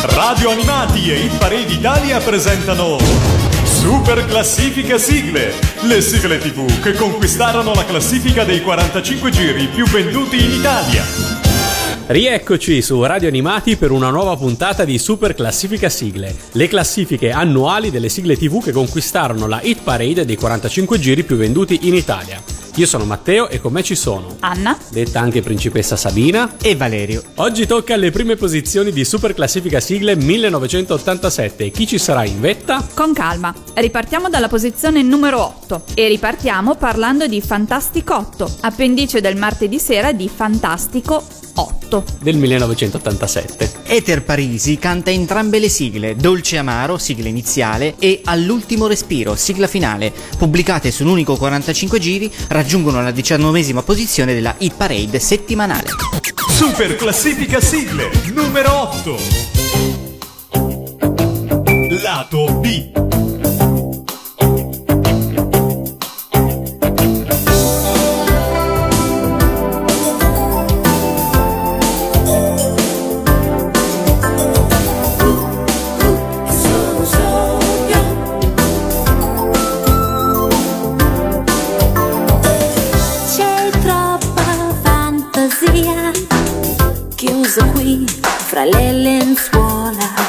Radio Animati e Hit Parade Italia presentano Super Classifica Sigle, le sigle TV che conquistarono la classifica dei 45 giri più venduti in Italia. Rieccoci su Radio Animati per una nuova puntata di Super Classifica Sigle, le classifiche annuali delle sigle TV che conquistarono la hit parade dei 45 giri più venduti in Italia. Io sono Matteo e con me ci sono Anna, detta anche principessa Sabina e Valerio. Oggi tocca alle prime posizioni di Super Classifica Sigle 1987. Chi ci sarà in vetta? con calma. Ripartiamo dalla posizione numero 8 e ripartiamo parlando di Fantasticotto, appendice del martedì sera di Fantastico 8. Del 1987. Ether Parisi canta entrambe le sigle, Dolce Amaro, sigla iniziale, e All'ultimo respiro, sigla finale, pubblicate su un unico 45 giri, raggiungono la diciannovesima posizione della hit parade settimanale. Super Classifica Sigle numero 8. Lato B. qui fra le lenzuola.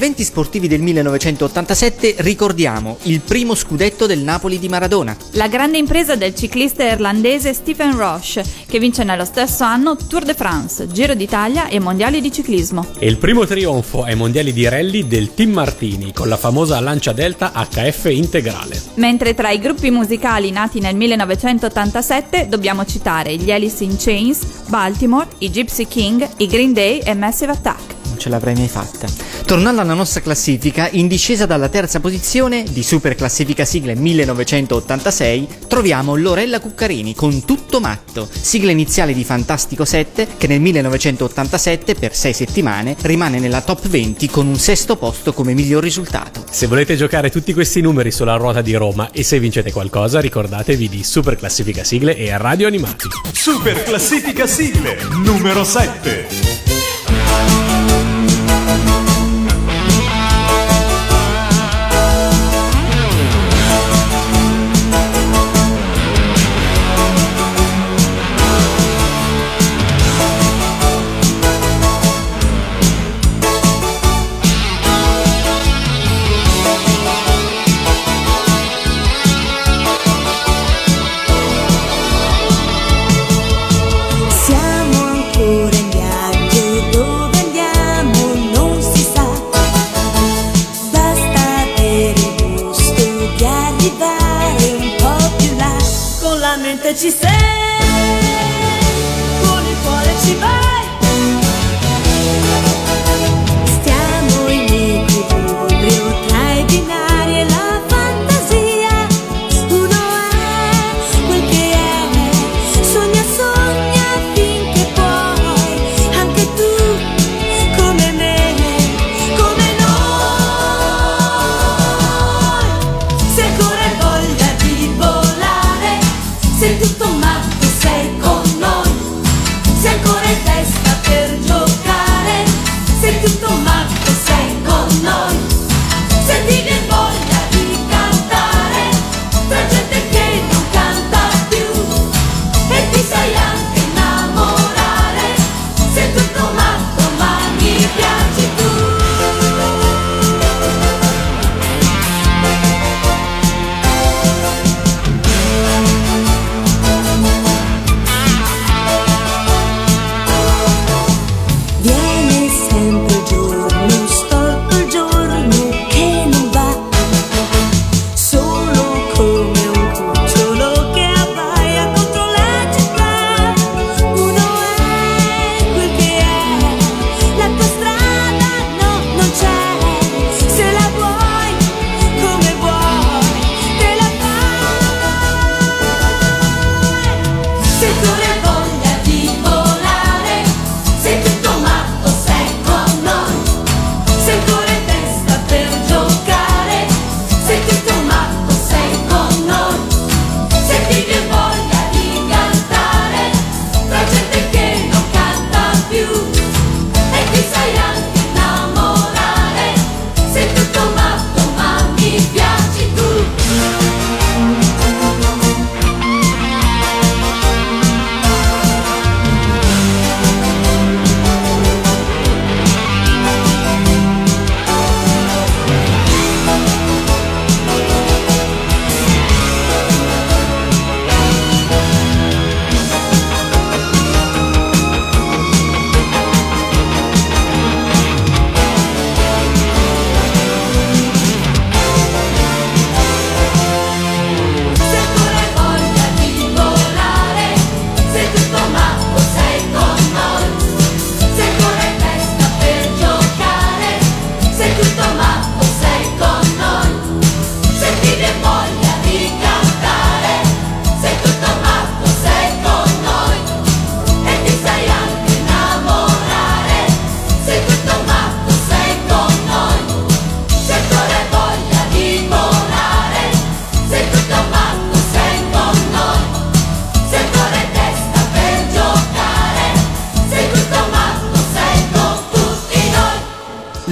Eventi sportivi del 1987 ricordiamo il primo scudetto del Napoli di Maradona, La grande impresa del ciclista irlandese Stephen Roche, che vince nello stesso anno Tour de France, Giro d'Italia e Mondiali di ciclismo. E il primo trionfo ai mondiali di rally del Team Martini con la famosa Lancia Delta HF integrale. Mentre tra i gruppi musicali nati nel 1987 dobbiamo citare gli Alice in Chains, Baltimore, i Gypsy King, i Green Day e Massive Attack. Ce l'avrei mai fatta. Tornando alla nostra classifica, in discesa dalla terza posizione di Super Classifica Sigle 1986, troviamo Lorella Cuccarini con Tutto Matto, sigla iniziale di Fantastico 7 che nel 1987 per 6 settimane rimane nella top 20 con un sesto posto come miglior risultato. Se volete giocare tutti questi numeri sulla ruota di Roma e se vincete qualcosa, ricordatevi di Super Classifica Sigle e Radio Animati. Super classifica sigle numero 7.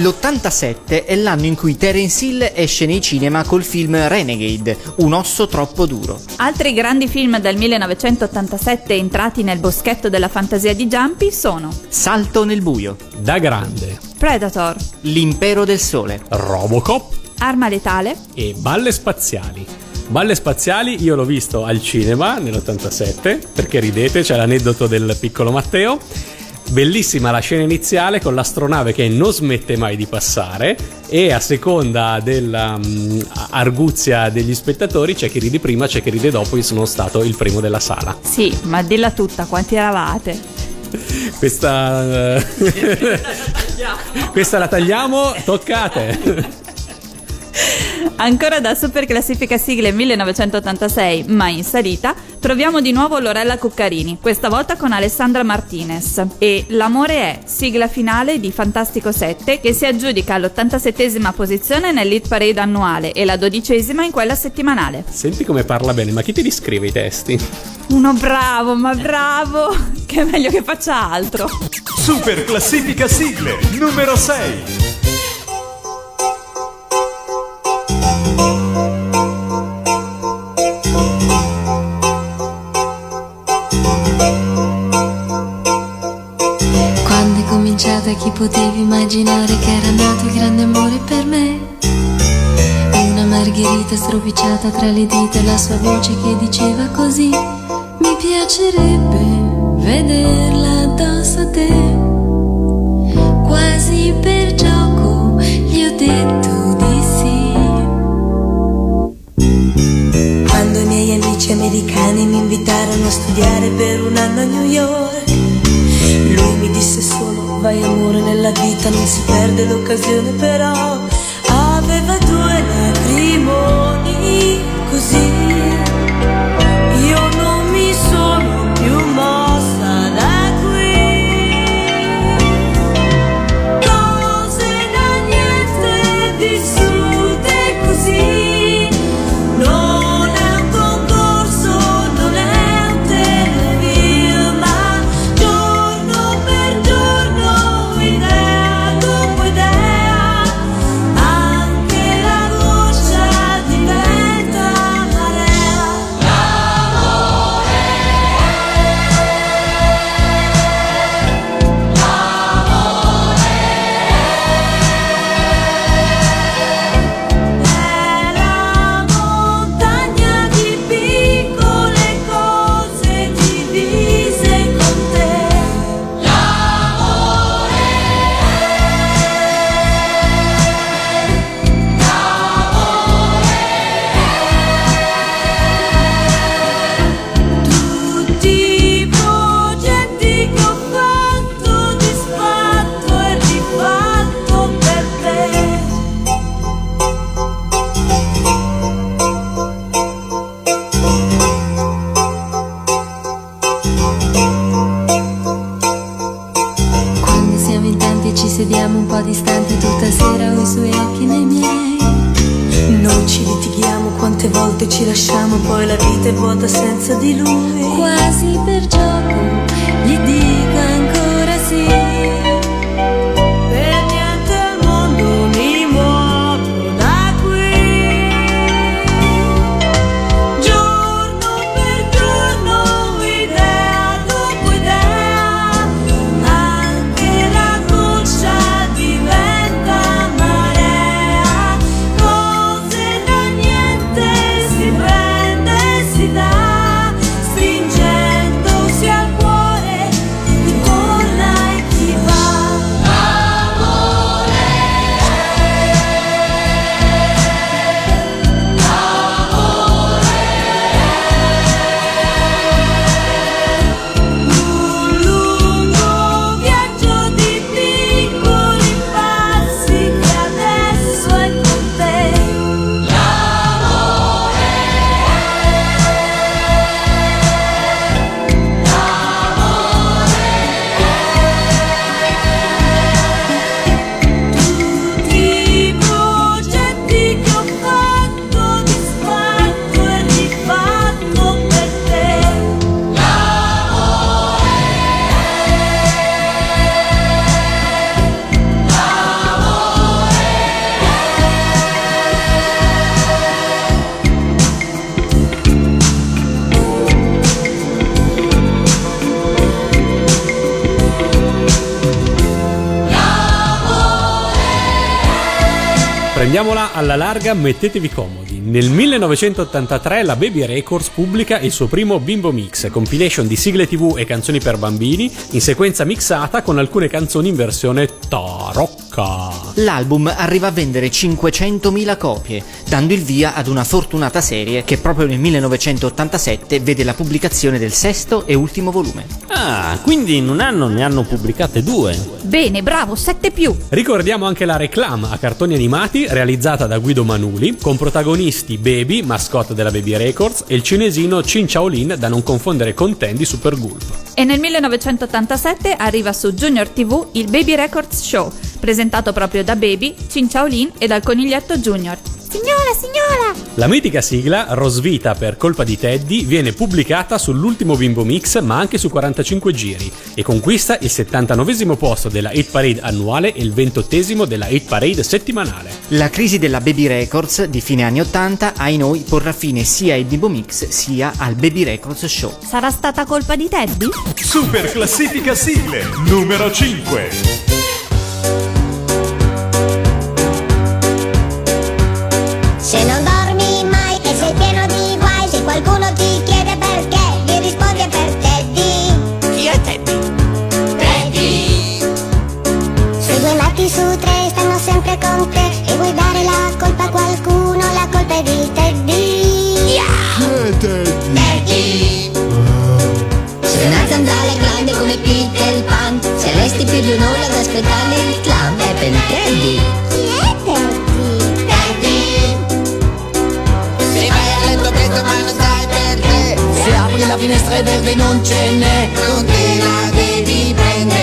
L'87 è l'anno in cui Terence Hill esce nei cinema col film Renegade, un osso troppo duro. Altri grandi film del 1987 entrati nel boschetto della fantasia di Jumpy sono Salto nel buio, Da grande, Predator, L'impero del sole. Robocop Arma letale, e Balle Spaziali. Balle Spaziali io l'ho visto al cinema nell'87, perché ridete, c'è l'aneddoto del piccolo Matteo. Bellissima la scena iniziale con l'astronave che non smette mai di passare e a seconda della mm, arguzia degli spettatori c'è chi ride prima, c'è chi ride dopo, io sono stato il primo della sala. sì, ma dilla tutta, quanti eravate? Questa eh, Questa la tagliamo, toccate. Ancora da super classifica sigle 1986, ma in salita, troviamo di nuovo Lorella Cuccarini, questa volta con Alessandra Martinez. E L'amore è, sigla finale di Fantastico 7, che si aggiudica all'87esima posizione nell'hit parade annuale e la dodicesima in quella settimanale. Senti come parla bene, ma chi ti riscrive i testi? Uno bravo, ma bravo, che è meglio che faccia altro. Super classifica sigle numero 6. Cominciata chi potevi immaginare che era nato il grande amore per me? Una margherita stropicciata tra le dita e la sua voce che diceva così Mi piacerebbe vederla addosso a te. Quasi per gioco gli ho detto di sì. Quando i miei amici americani mi invitarono a studiare per un anno a New York, lui mi disse solo, vai amore nella vita, non si perde l'occasione però. Alla larga, mettetevi comodi. Nel 1983 la Baby Records pubblica il suo primo Bimbo Mix, compilation di sigle tv e canzoni per bambini, in sequenza mixata con alcune canzoni in versione tarocca. L'album arriva a vendere 500.000 copie, dando il via ad una fortunata serie che proprio nel 1987 vede la pubblicazione del sesto e ultimo volume. Ah, quindi in un anno ne hanno pubblicate due. Bene, bravo, 7 più. Ricordiamo anche la reclama a cartoni animati realizzata da Guido Manuli, con protagonisti Baby, mascotte della Baby Records, e il cinesino Chin Chaolin, da non confondere con Ten di Super Gulp. E nel 1987 arriva su Junior TV il Baby Records Show, presentato proprio da Baby, Chin Chaolin e dal coniglietto Junior. Signora, signora! La mitica sigla, Rosvita per colpa di Teddy, viene pubblicata sull'ultimo Bimbo Mix ma anche su 45 giri e conquista il 79 posto della Hit Parade annuale e il 28 della Hit Parade settimanale. La crisi della Baby Records di fine anni 80 ai noi porrà fine sia ai Bimbo Mix sia al Baby Records Show. Sarà stata colpa di Teddy? Super classifica sigle numero 5. Più di un'ora ad aspettare il clown È per Teddy Chi è Teddy? Teddy. Se vai a letto presto ma non stai per te Se apri la finestra e verde non ce n'è Non te la devi prendere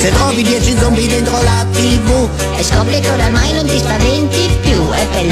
Se trovi dieci zombie dentro la tv E scopri che oramai non ti spaventi più È per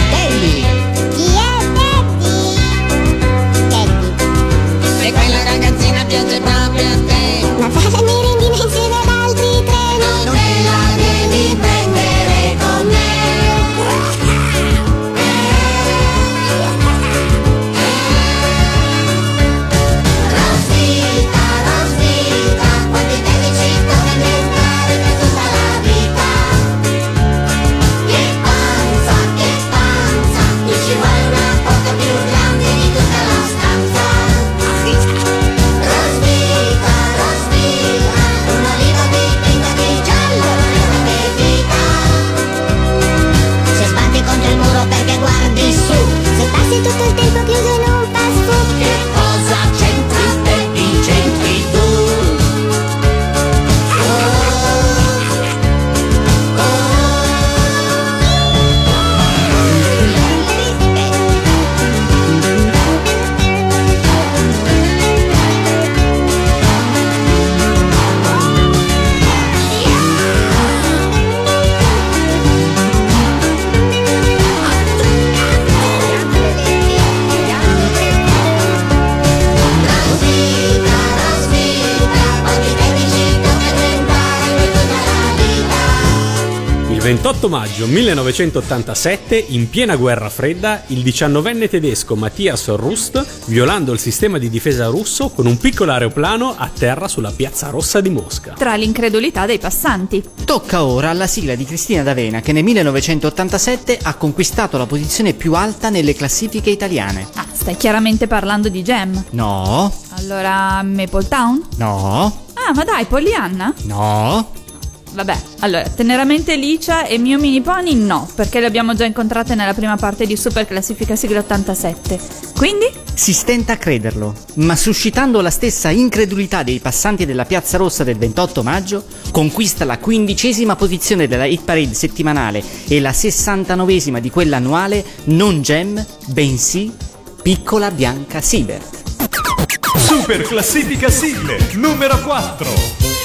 maggio 1987, in piena guerra fredda, il diciannovenne tedesco Matthias Rust, violando il sistema di difesa russo, con un piccolo aeroplano atterra sulla piazza rossa di Mosca. Tra l'incredulità dei passanti. Tocca ora alla sigla di Cristina D'Avena che nel 1987 ha conquistato la posizione più alta nelle classifiche italiane. Ah, stai chiaramente parlando di Gem. No, Allora, Maple Town? no, Ah, ma dai, Pollyanna? no, Vabbè, allora, teneramente Licia e Mio Mini Pony no, perché le abbiamo già incontrate nella prima parte di Super Classifica Sigla 87. Quindi? Si stenta a crederlo, ma suscitando la stessa incredulità dei passanti della Piazza Rossa del 28 maggio, conquista la quindicesima posizione della hit parade settimanale e la 69esima di quella annuale non Gem, bensì Piccola Bianca Siebert. Super classifica sigle numero 4.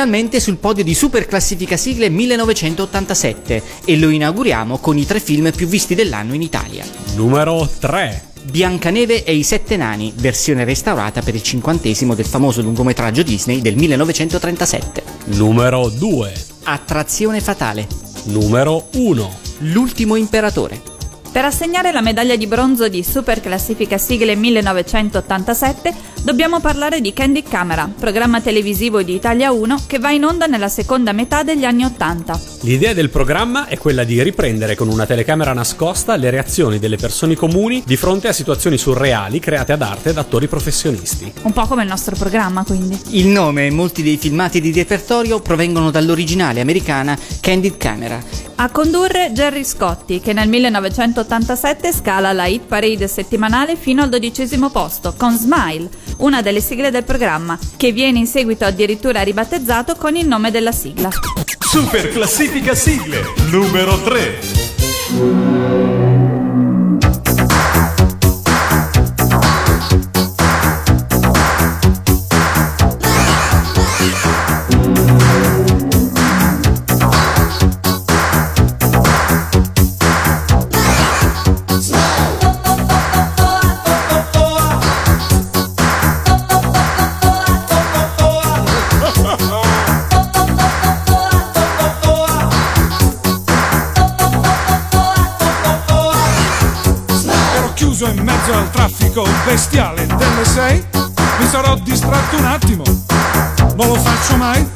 Finalmente sul podio di Super Classifica Sigle 1987 e lo inauguriamo con i tre film più visti dell'anno in Italia. Numero 3. Biancaneve e i Sette Nani, versione restaurata per il cinquantesimo del famoso lungometraggio Disney del 1937. Numero 2. Attrazione fatale. Numero 1. L'ultimo imperatore. Per assegnare la medaglia di bronzo di Super Classifica Sigle 1987 dobbiamo parlare di Candid Camera, programma televisivo di Italia 1 che va in onda nella seconda metà degli anni 80. L'idea del programma è quella di riprendere con una telecamera nascosta le reazioni delle persone comuni di fronte a situazioni surreali create ad arte da attori professionisti. Un po' come il nostro programma, quindi. Il nome e molti dei filmati di repertorio provengono dall'originale americana Candid Camera. A condurre Jerry Scotti, che nel 1987 scala la hit parade settimanale fino al dodicesimo posto, con Smile, una delle sigle del programma, che viene in seguito addirittura ribattezzato con il nome della sigla. Super classifica sigle numero 3. Mezzo al traffico bestiale delle sei, mi sarò distratto un attimo. Non lo faccio mai.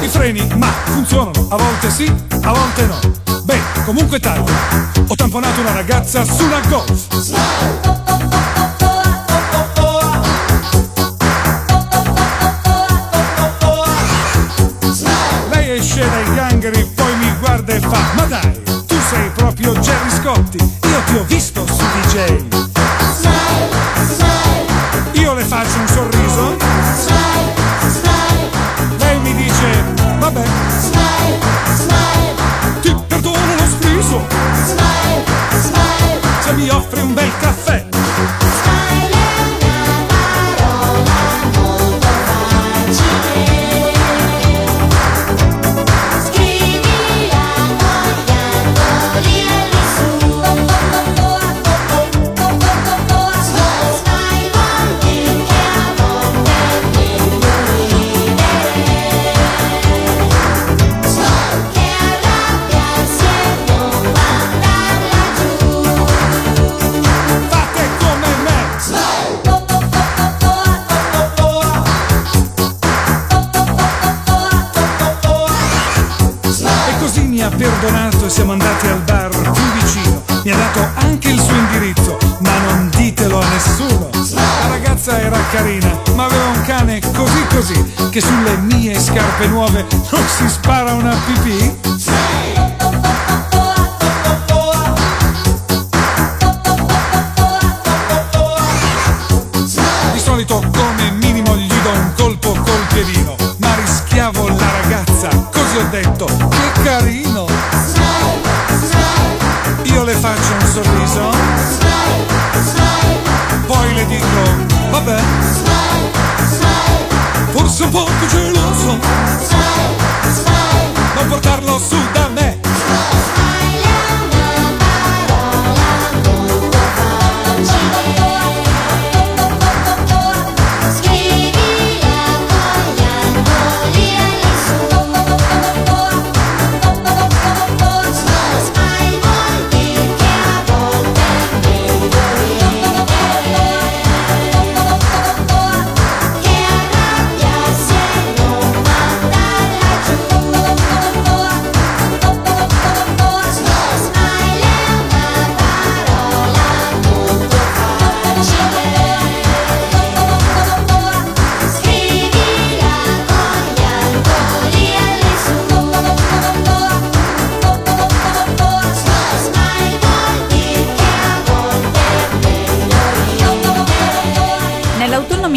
I freni, ma funzionano, a volte sì, a volte no. Beh, comunque taglio. Ho tamponato una ragazza sulla golf. Lei esce dai gangheri, poi mi guarda e fa Ma dai, tu sei proprio Jerry Scotti Io ti ho visto su DJ Io le faccio un sorriso ha perdonato e siamo andati al bar più vicino. Mi ha dato anche il suo indirizzo, ma non ditelo a nessuno. La ragazza era carina, ma aveva un cane così così, che sulle mie scarpe nuove non si spara una pipì. Di solito come minimo gli do un colpo col piedino, ma rischiavo la ragazza, così ho detto, che carino! Faccio un sorriso, poi le dico, vabbè, forse un po' più geloso, non portarlo su da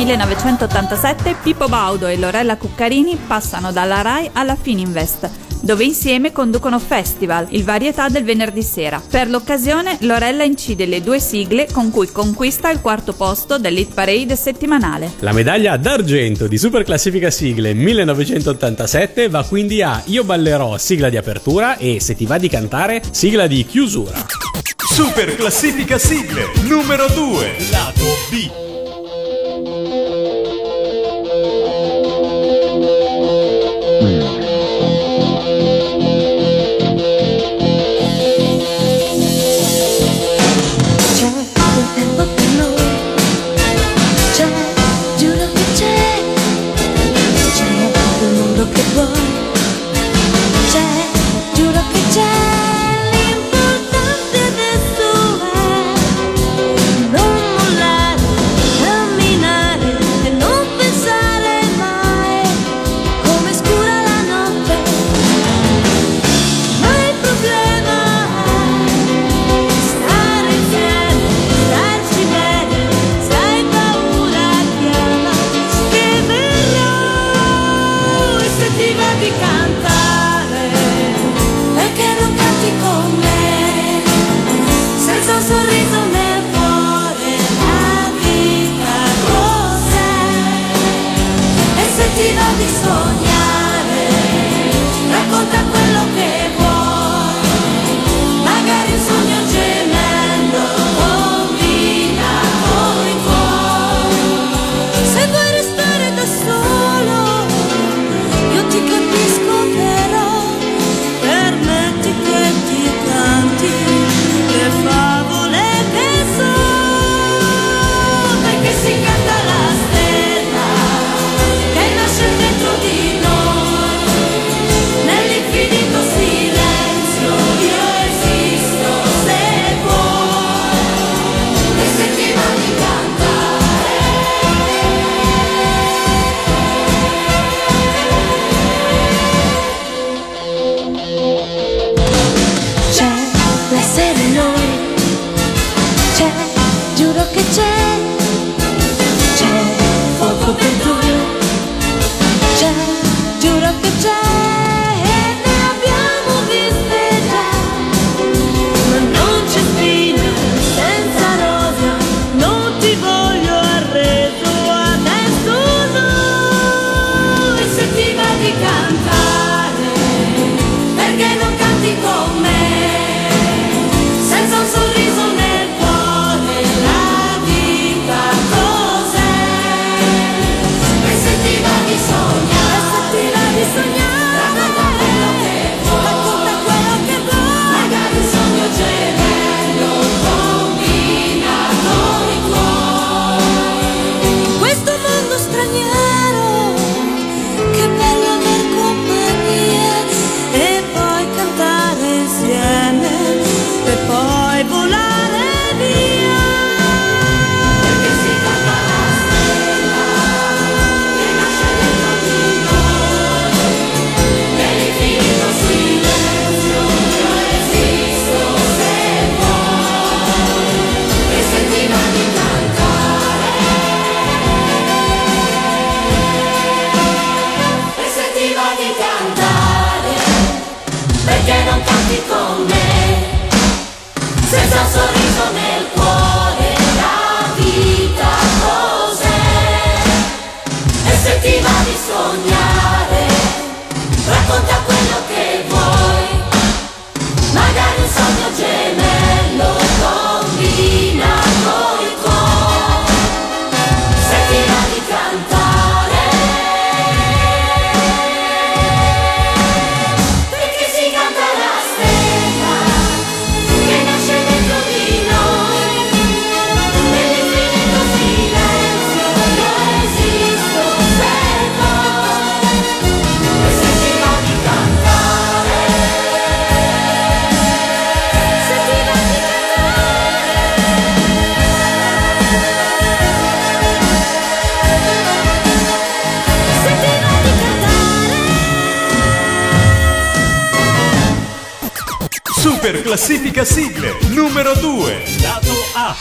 1987 Pippo Baudo e Lorella Cuccarini passano dalla RAI alla Fininvest, dove insieme conducono Festival, il varietà del venerdì sera. Per l'occasione Lorella incide le due sigle con cui conquista il quarto posto dell'Hit Parade settimanale. La medaglia d'argento di Super Classifica Sigle 1987 va quindi a Io ballerò, sigla di apertura e Se ti va di cantare, sigla di chiusura. Super classifica sigle numero 2, lato B. di sognare, racconta quello che vuoi. Super classifica sigle numero 2. Lato A.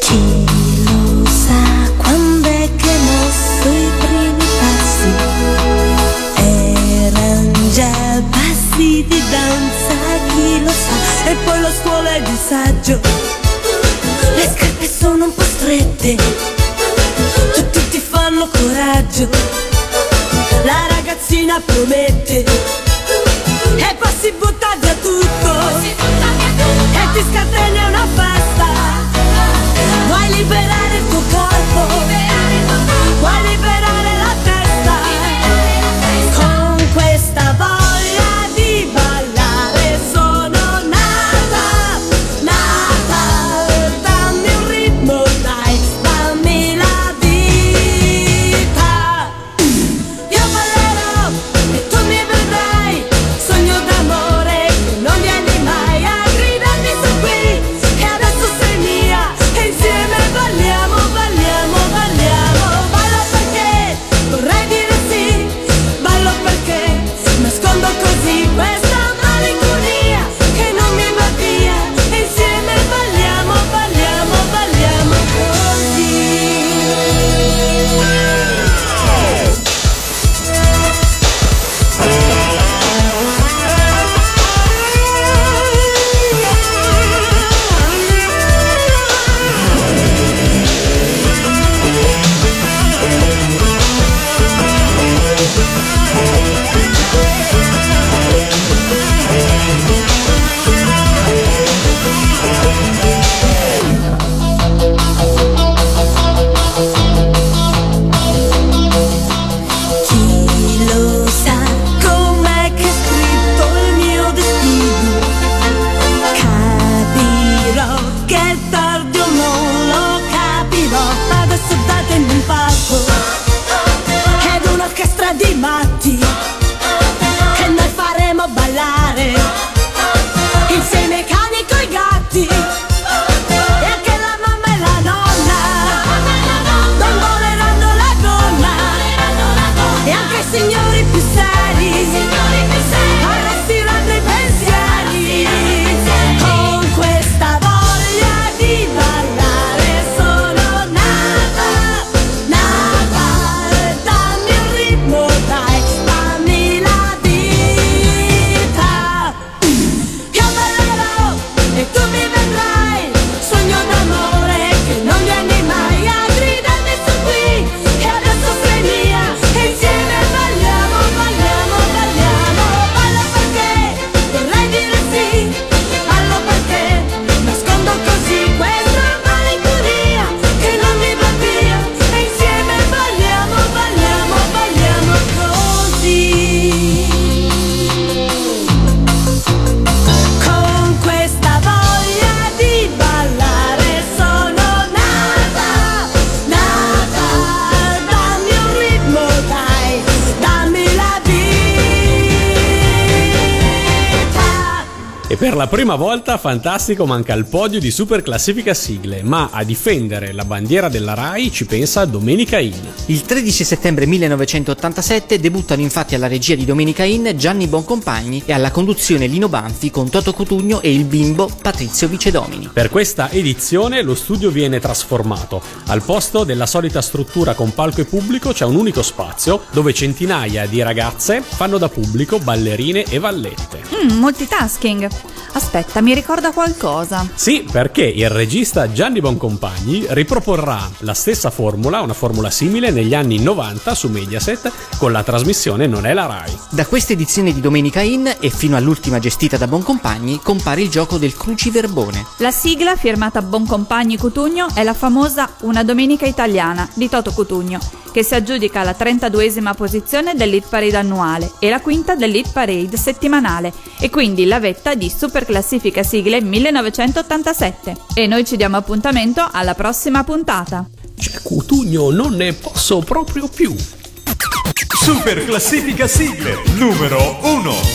Chi lo sa quando è che mosso i primi passi? Eran già passi di danza, chi lo sa? E poi la scuola è di strette, tutti ti fanno coraggio. La ragazzina promette e poi si butta via tutto e ti scatena una festa. Vuoi liberare la prima volta Fantastico manca al podio di Super Classifica Sigle, ma a difendere la bandiera della RAI ci pensa Domenica In. Il 13 settembre 1987 debuttano infatti alla regia di Domenica In Gianni Boncompagni e alla conduzione Lino Banfi con Toto Cutugno e il bimbo Patrizio Vicedomini. Per questa edizione lo studio viene trasformato. Al posto della solita struttura con palco e pubblico c'è un unico spazio dove centinaia di ragazze fanno da pubblico ballerine e vallette. Mm, multitasking. Aspetta, mi ricorda qualcosa. Sì, perché il regista Gianni Boncompagni riproporrà la stessa formula, una formula simile, negli anni 90 su Mediaset con la trasmissione Non è la Rai. Da questa edizione di Domenica In e fino all'ultima gestita da Boncompagni compare il gioco del cruciverbone. La sigla firmata Boncompagni Cutugno è la famosa Una domenica italiana di Toto Cutugno, che si aggiudica la 32esima posizione dell'Hit Parade annuale e la quinta dell'Hit Parade settimanale e quindi la vetta di Super Classifica Sigle 1987. E noi ci diamo appuntamento alla prossima puntata. Cioè, Cutugno non ne posso proprio più. Super classifica sigle numero 1.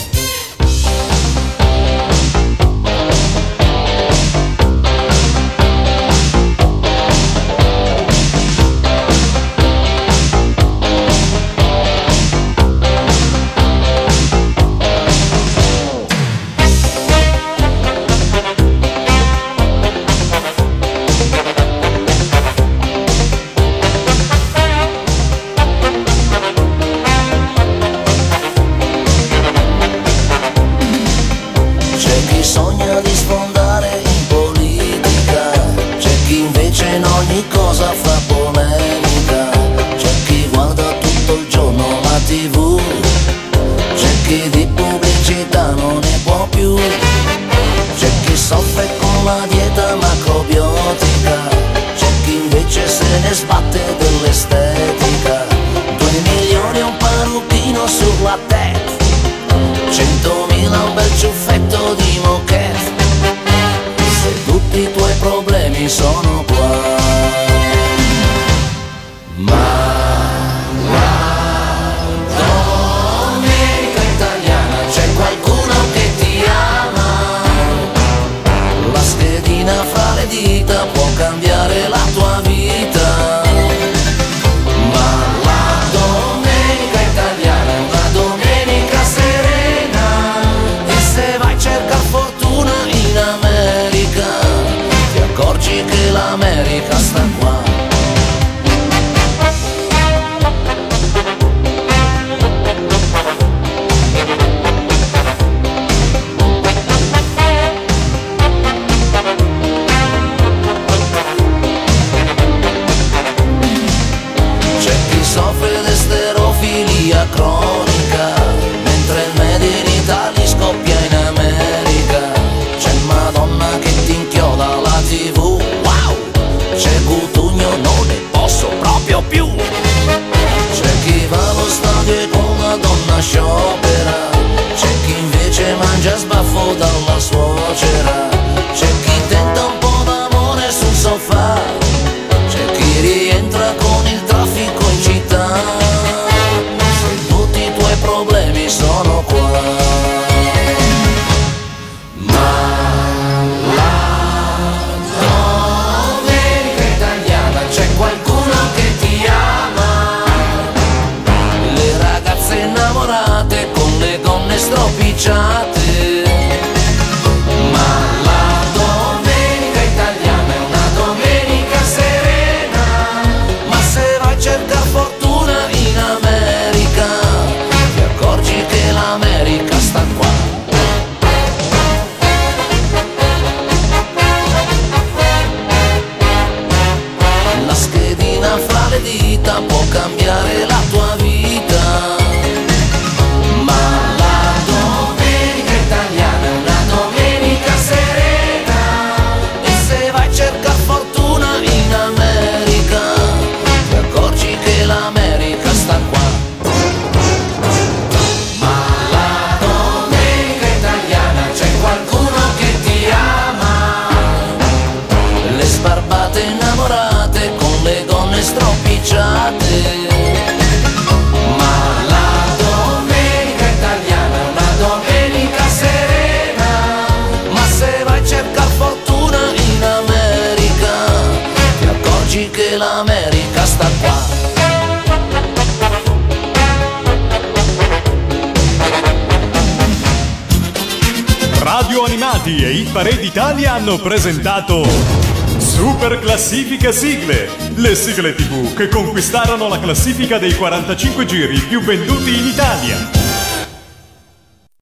conquistarono la classifica dei 45 giri più venduti in Italia.